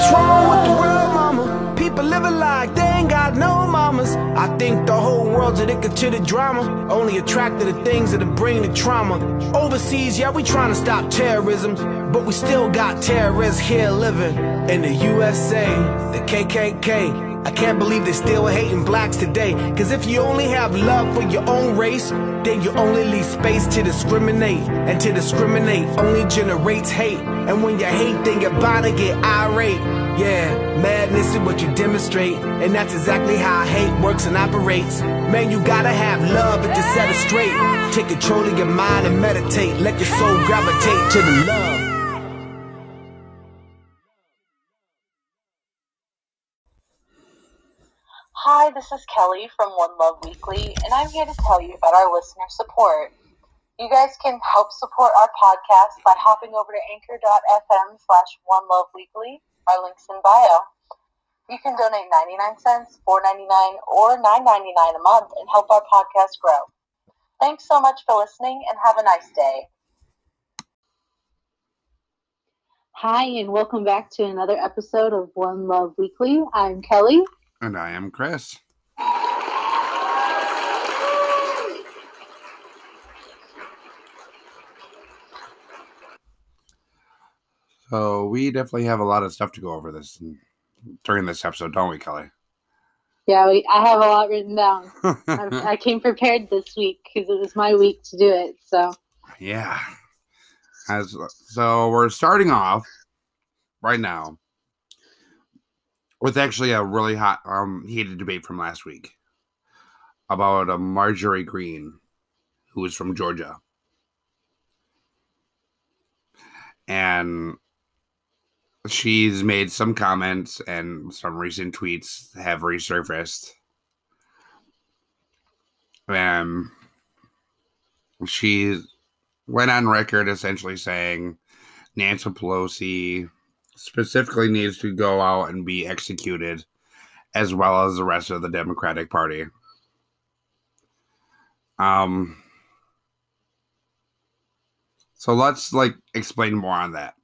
What's wrong with the world, mama? People living like they ain't got no mamas. I think the whole world's addicted to the drama. Only attracted to things that'll bring the trauma. Overseas, yeah, we trying to stop terrorism. But we still got terrorists here living in the USA, the KKK. I can't believe they still hating blacks today. Cause if you only have love for your own race, then you only leave space to discriminate. And to discriminate only generates hate. And when you hate, then you're bound to get irate. Yeah, madness is what you demonstrate. And that's exactly how hate works and operates. Man, you gotta have love and to set it straight. Take control of your mind and meditate. Let your soul gravitate to the love. Hi, this is Kelly from One Love Weekly, and I'm here to tell you about our listener support. You guys can help support our podcast by hopping over to anchor.fm slash One Love Weekly. Our link's in bio. You can donate 99 cents, $4.99, or $9.99 a month and help our podcast grow. Thanks so much for listening and have a nice day. Hi, and welcome back to another episode of One Love Weekly. I'm Kelly. And I am Chris. So we definitely have a lot of stuff to go over this mm, during this episode, don't we, Kelly? Yeah, we, I have a lot written down. I, I came prepared this week because it was my week to do it. So yeah, as so we're starting off right now with actually a really hot, um, heated debate from last week about a Marjorie Greene, who is from Georgia, and she's made some comments and some recent tweets have resurfaced. And she went on record essentially saying Nancy Pelosi specifically needs to go out and be executed as well as the rest of the Democratic Party. Um so let's like explain more on that.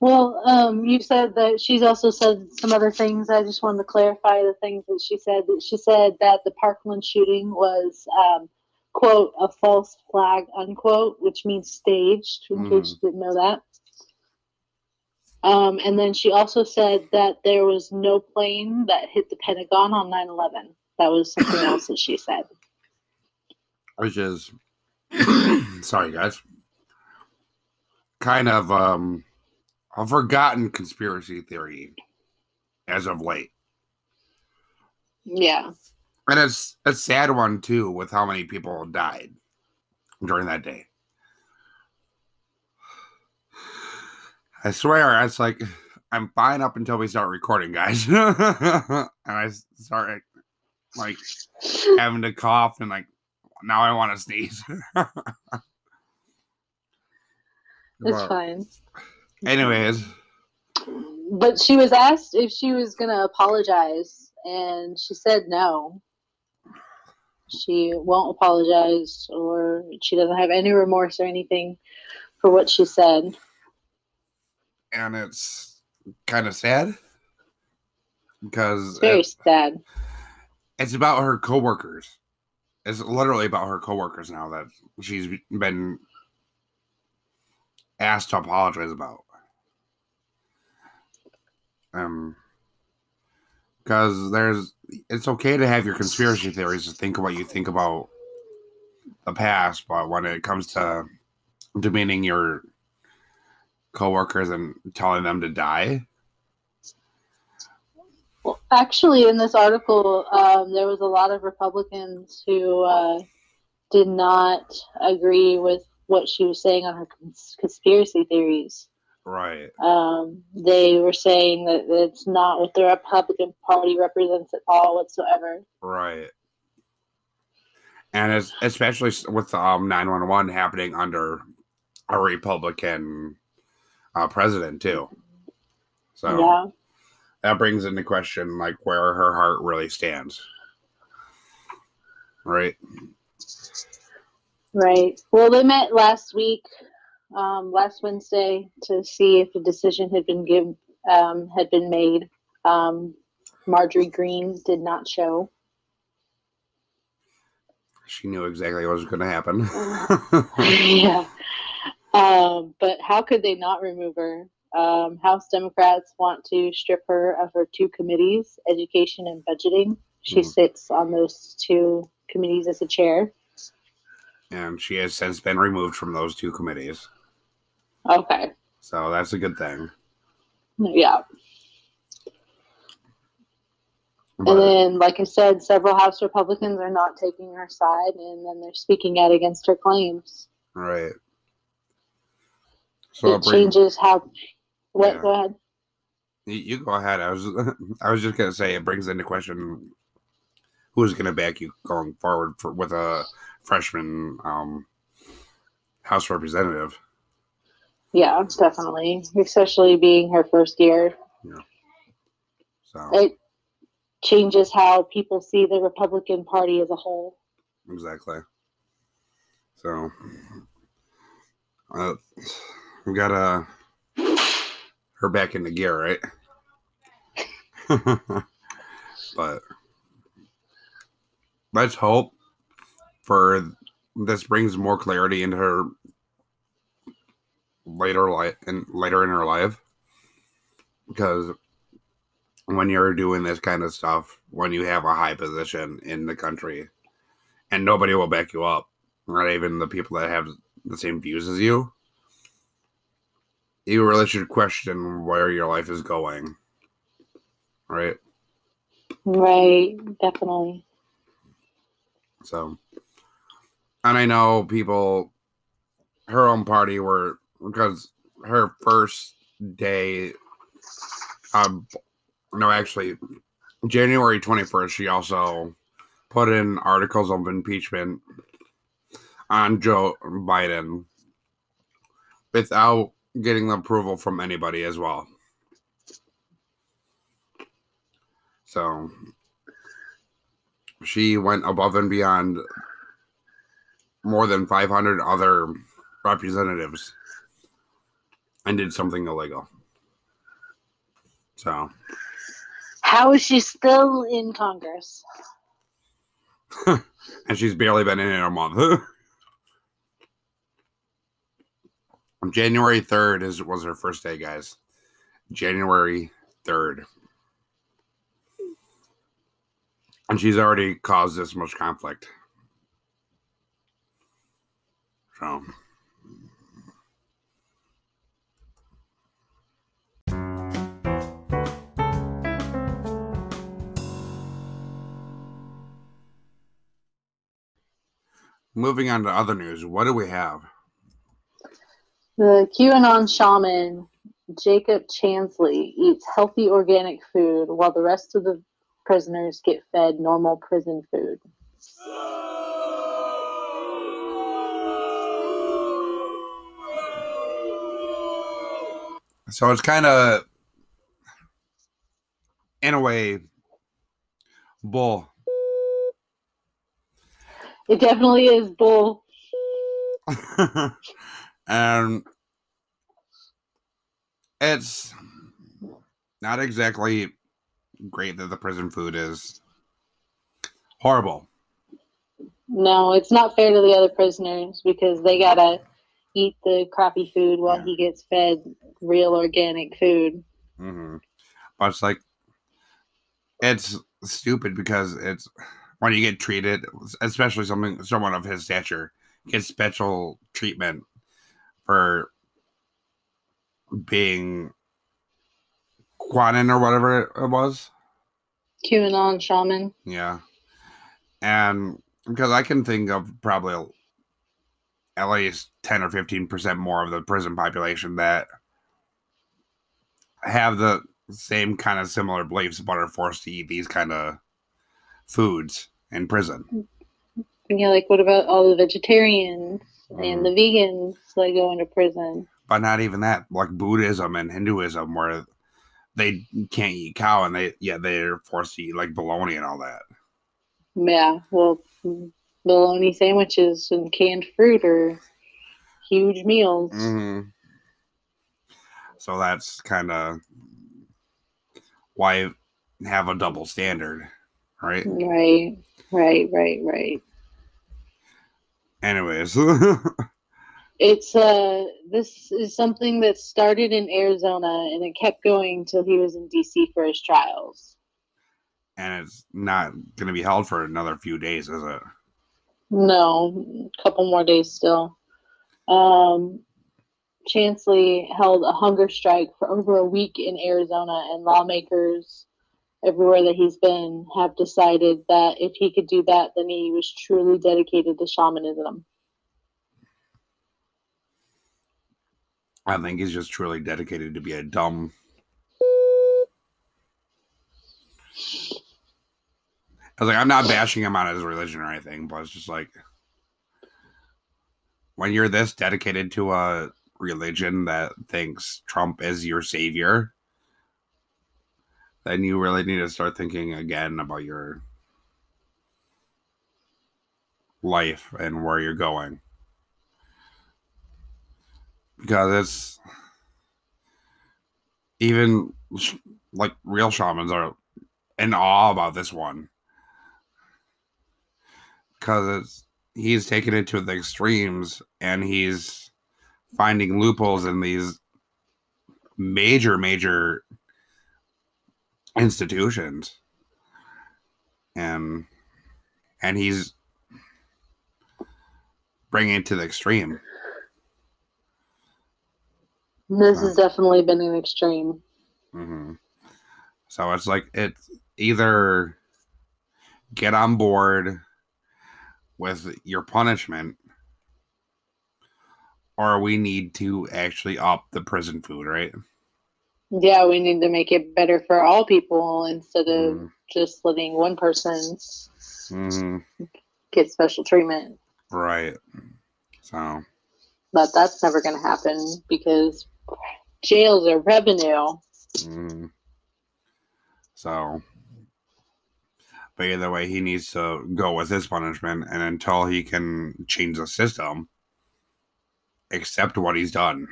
Well, um, you said that she's also said some other things. I just wanted to clarify the things that she said. That she said that the Parkland shooting was, um, quote, a false flag, unquote, which means staged, in Mhm. case you didn't know that. Um, and then she also said that there was no plane that hit the Pentagon on 9 11. That was something else that she said. which is sorry guys kind of um a forgotten conspiracy theory as of late Yeah. and it's a sad one too with how many people died during that day i swear it's like i'm fine up until we start recording guys and i start like having to cough and like now i want to sneeze It's Well, fine. anyways But she was asked if she was going to apologize, and she said no. She won't apologize, or she doesn't have any remorse or anything for what she said. And it's kind of sad because It's very it- sad. it's about her coworkers. It's literally about her coworkers now that she's been asked to apologize about. Um, because there's, it's okay to have your conspiracy theories to think what you think about the past, but when it comes to demeaning your coworkers and telling them to die, Well, actually, in this article, um, there was a lot of Republicans who uh, did not agree with what she was saying on her cons- conspiracy theories. right? Um, they were saying that it's not what the Republican Party represents at all whatsoever. Right. And it's especially with um 911 happening under a Republican uh, president too. So Yeah. that brings into question like where her heart really stands. Right. Right. Well, they met last week um, last Wednesday to see if a decision had been given um, had been made. Um, Marjorie Greene did not show. She knew exactly what was going to happen. yeah. Um, but how could they not remove her? Um, House Democrats want to strip her of her two committees, education and budgeting. She Mhm. sits on those two committees as a chair. and she has since been removed from those two committees. Okay. So that's a good thing. Yeah. But, And then, like I said, several House Republicans are not taking her side, and then they're speaking out against her claims. right. So it changes how. What? Yeah. Go ahead. you, you go ahead. I was I was just gonna say it brings into question who's gonna back you going forward for with a freshman um, House representative. Yeah, definitely. Especially being her first year, Yeah. So it changes how people see the Republican Party as a whole. exactly. So uh, we got uh, her back into gear, right? but let's hope for this brings more clarity into her later life and later in her life because when you're doing this kind of stuff when you have a high position in the country and nobody will back you up not even the people that have the same views as you you really should question where your life is going right Right, definitely. So, and I know people, her own party were because her first day, um, no, actually, January 21st, she also put in articles of impeachment on Joe Biden without getting the approval from anybody as well. So she went above and beyond more than 500 other representatives and did something illegal. So, How is she still in Congress? and she's barely been in it a month. January 3rd is was her first day, guys. January 3rd. And she's already caused this much conflict. So moving on to other news, what do we have? The QAnon shaman Jacob Chansley eats healthy organic food while the rest of the prisoners get fed normal prison food. So it's kind of, in a way, bull. It definitely is bull. and it's not exactly great that the prison food is horrible. No, it's not fair to the other prisoners because they gotta eat the crappy food while Yeah. he gets fed real organic food. hmm But it's like, it's stupid because it's when you get treated, especially something someone of his stature gets special treatment for being Quanon or whatever it was. QAnon shaman. Yeah. And because I can think of probably at least 10 or 15% more of the prison population that have the same kind of similar beliefs but are forced to eat these kind of foods in prison. Yeah, like, what about all the vegetarians. And the vegans that go into prison? But not even that, like Buddhism and Hinduism, where they can't eat cow and they, yeah, they're forced to eat like bologna and all that. Yeah, well, bologna sandwiches and canned fruit are huge meals. hmm So that's kind of why have a double standard, right? Right, right, right, right. Anyways, It's uh this is something that started in Arizona and it kept going till he was in DC for his trials. and it's not going to be held for another few days, is it? No, a couple more days still. Um Chansley held a hunger strike for over a week in Arizona and lawmakers everywhere that he's been have decided that if he could do that then he was truly dedicated to shamanism. I think he's just truly dedicated to be a dumb. I was like, I'm not bashing him on his religion or anything, but it's just like when you're this dedicated to a religion that thinks Trump is your savior, then you really need to start thinking again about your life and where you're going. Because it's even like real shamans are in awe about this one because he's taken it to the extremes and he's finding loopholes in these major major institutions and and he's bringing it to the extreme This Huh. has definitely been an extreme. hmm So it's like it's either get on board with your punishment, or we need to actually up the prison food, right? Yeah, we need to make it better for all people instead of Mhm. just letting one person Mhm. get special treatment. Right. So But that's never going to happen because jails are revenue. mhm. so. But either way, he needs to go with his punishment, and until he can change the system, accept what he's done.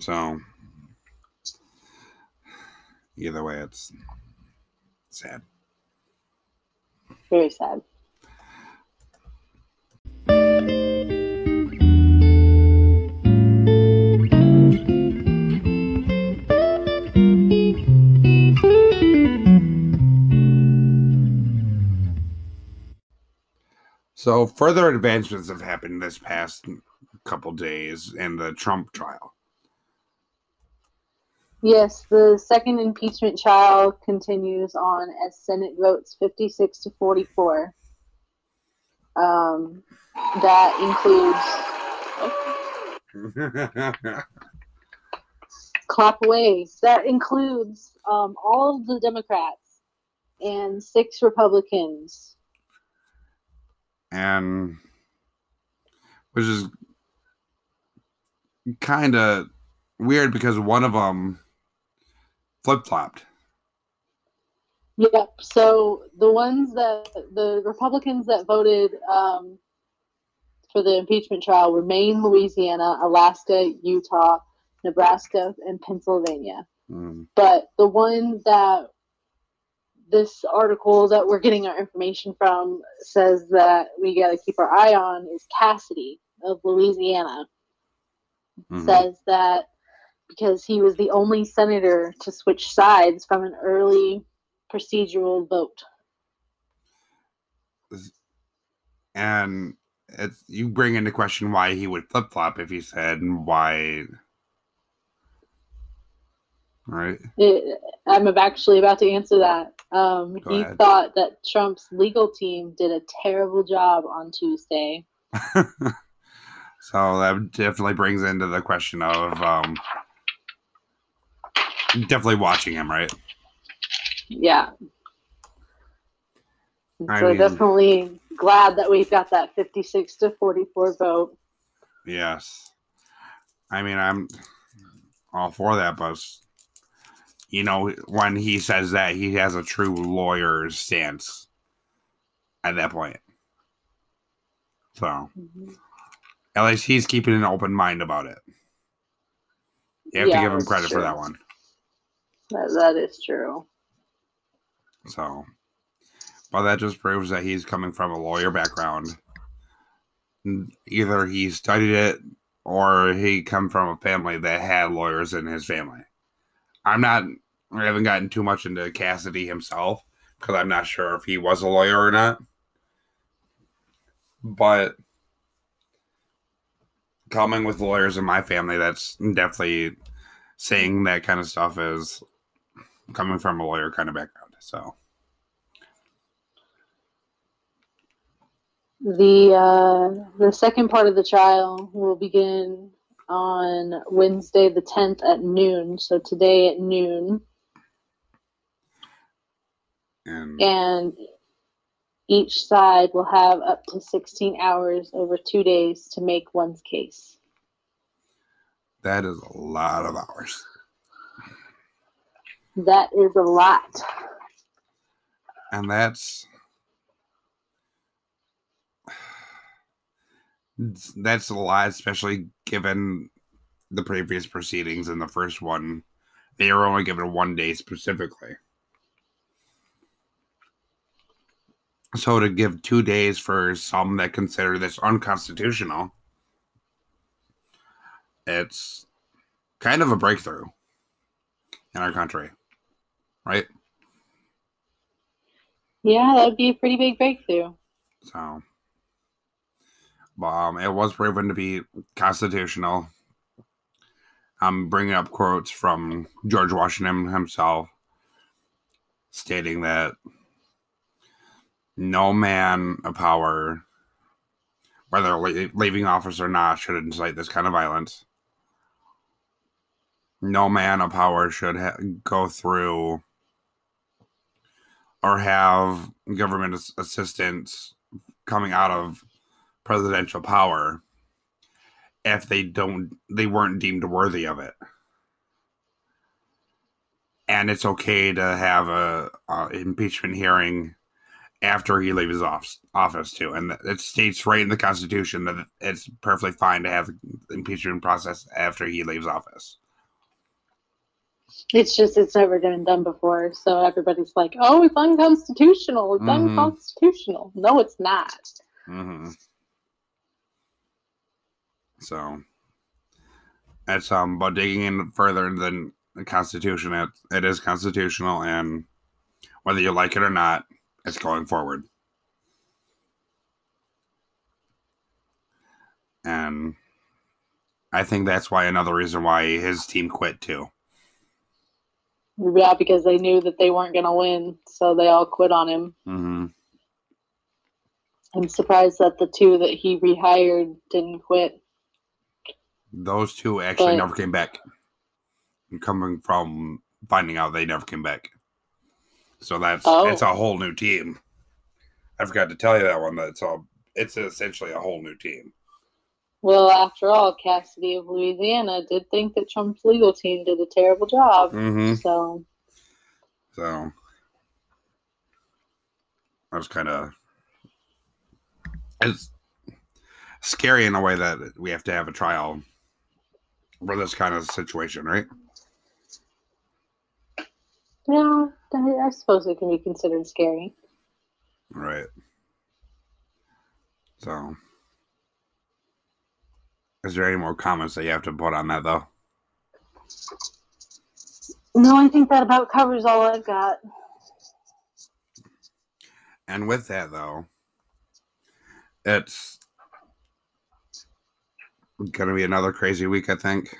So, either way, it's sad. Very sad. So, further advancements have happened this past couple days in the Trump trial. Yes, the second impeachment trial continues on as Senate votes 56 to 44. Um, that includes clap away. That includes um, all of the Democrats and six Republicans. and which is kind of weird because one of them flip flopped. Yep. So the ones that the Republicans that voted um, for the impeachment trial were Maine, Louisiana, Alaska, Utah, Nebraska, and Pennsylvania. Mm, But the one that this article that we're getting our information from says that we got to keep our eye on is Cassidy of Louisiana. mhm. Says that because he was the only senator to switch sides from an early procedural vote. And it's you bring into question why he would flip flop if he said why. Right. It, I'm actually about to answer that. Um, he ahead. thought that Trump's legal team did a terrible job on Tuesday. so that definitely brings into the question of um, definitely watching him, right? Yeah. I so mean- definitely glad that we've got that 56 to 44 vote. Yes. I mean, I'm all for that, but you know, when he says that, he has a true lawyer's stance at that point. So mm-hmm. at least he's keeping an open mind about it. You have Yeah, to give him credit for that one. That, that is true. So, but that just proves that he's coming from a lawyer background. Either he studied it or he come from a family that had lawyers in his family. I'm not. I haven't gotten too much into Cassidy himself because I'm not sure if he was a lawyer or not. But coming with lawyers in my family, that's definitely saying that kind of stuff is coming from a lawyer kind of background. So. The uh, the second part of the trial will begin on Wednesday the 10th at noon. So today at noon, And and each side will have up to 16 hours over two days to make one's case. that is a lot of hours. That is a lot. And that's that's a lot, especially given the previous proceedings in the first one. They were only given one day specifically. So to give two days for some that consider this unconstitutional, it's kind of a breakthrough in our country, right? Yeah, that would be a pretty big breakthrough. So, but, um, it was proven to be constitutional. I'm bringing up quotes from George Washington himself, stating that no man of power, whether le- leaving office or not, should incite this kind of violence. No man of power should ha- go through or have government ass- assistance coming out of presidential power if they don't they weren't deemed worthy of it. And it's okay to have a, a impeachment hearing after he leaves office, office too. And it states right in the constitution that it's perfectly fine to have the impeachment process after he leaves office It's just it's never been done before, so everybody's like, "Oh, it's unconstitutional. It's Mhm. unconstitutional." No, it's not. hmm So that's um, but digging in further than the Constitution, it, it is constitutional, and whether you like it or not, it's going forward. And I think that's why another reason why his team quit too. Yeah, because they knew that they weren't going to win, so they all quit on him. Mm-hmm. I'm surprised that the two that he rehired didn't quit. Those two actually But- never came back. Coming from finding out they never came back. So that's Oh. it's a whole new team. I forgot to tell you that one. That it's all it's essentially a whole new team. Well, after all, Cassidy of Louisiana did think that Trump's legal team did a terrible job. Mm-hmm. So, So I was kind of it's scary in a way that we have to have a trial for this kind of situation, right? yeah, I I suppose it can be considered scary. Right. So, is there any more comments that you have to put on that, though? No, I think that about covers all I've got. And with that, though, it's going to be another crazy week, I think.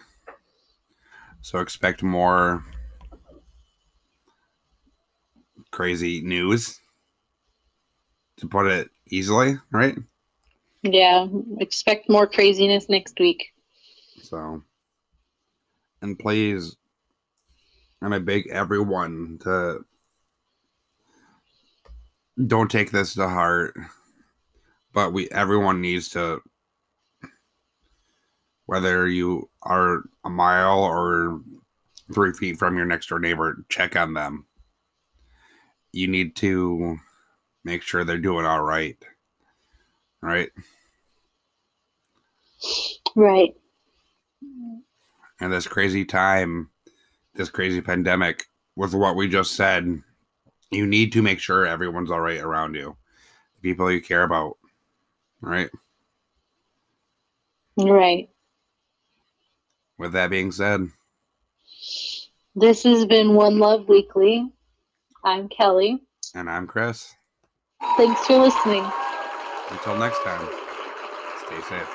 So, expect more crazy news, to put it easily, right? Yeah, expect more craziness next week. So, and please, and I beg everyone to don't take this to heart, but we everyone needs to, whether you are a mile or three feet from your next door neighbor, check on them. You need to make sure they're doing all right. Right? Right. And this crazy time, this crazy pandemic, with what we just said, you need to make sure everyone's all right around you, the people you care about. Right. Right. With that being said, This has been One Love Weekly. I'm Kelly. and I'm Chris. Thanks for listening. Until next time, stay safe.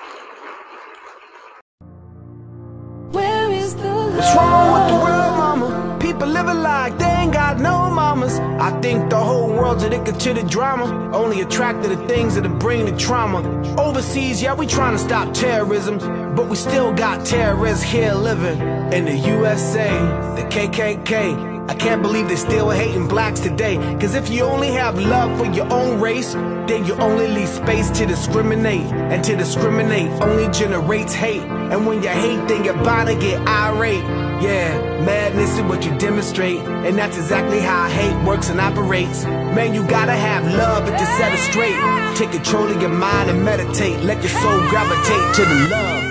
Where is the What's wrong with the world, mama? People living like they ain't got no mamas. I think the whole world's addicted to the drama. Only attracted to things that'll bring the trauma. Overseas, yeah, we trying to stop terrorism. But we still got terrorists here living in the USA, the KKK. I can't believe they still hating blacks today. Cause if you only have love for your own race, then you only leave space to discriminate. And to discriminate only generates hate. And when you hate, then you're bound to get irate. Yeah, madness is what you demonstrate. And that's exactly how hate works and operates. Man, you gotta have love and to set it straight. Take control of your mind and meditate. Let your soul gravitate to the love.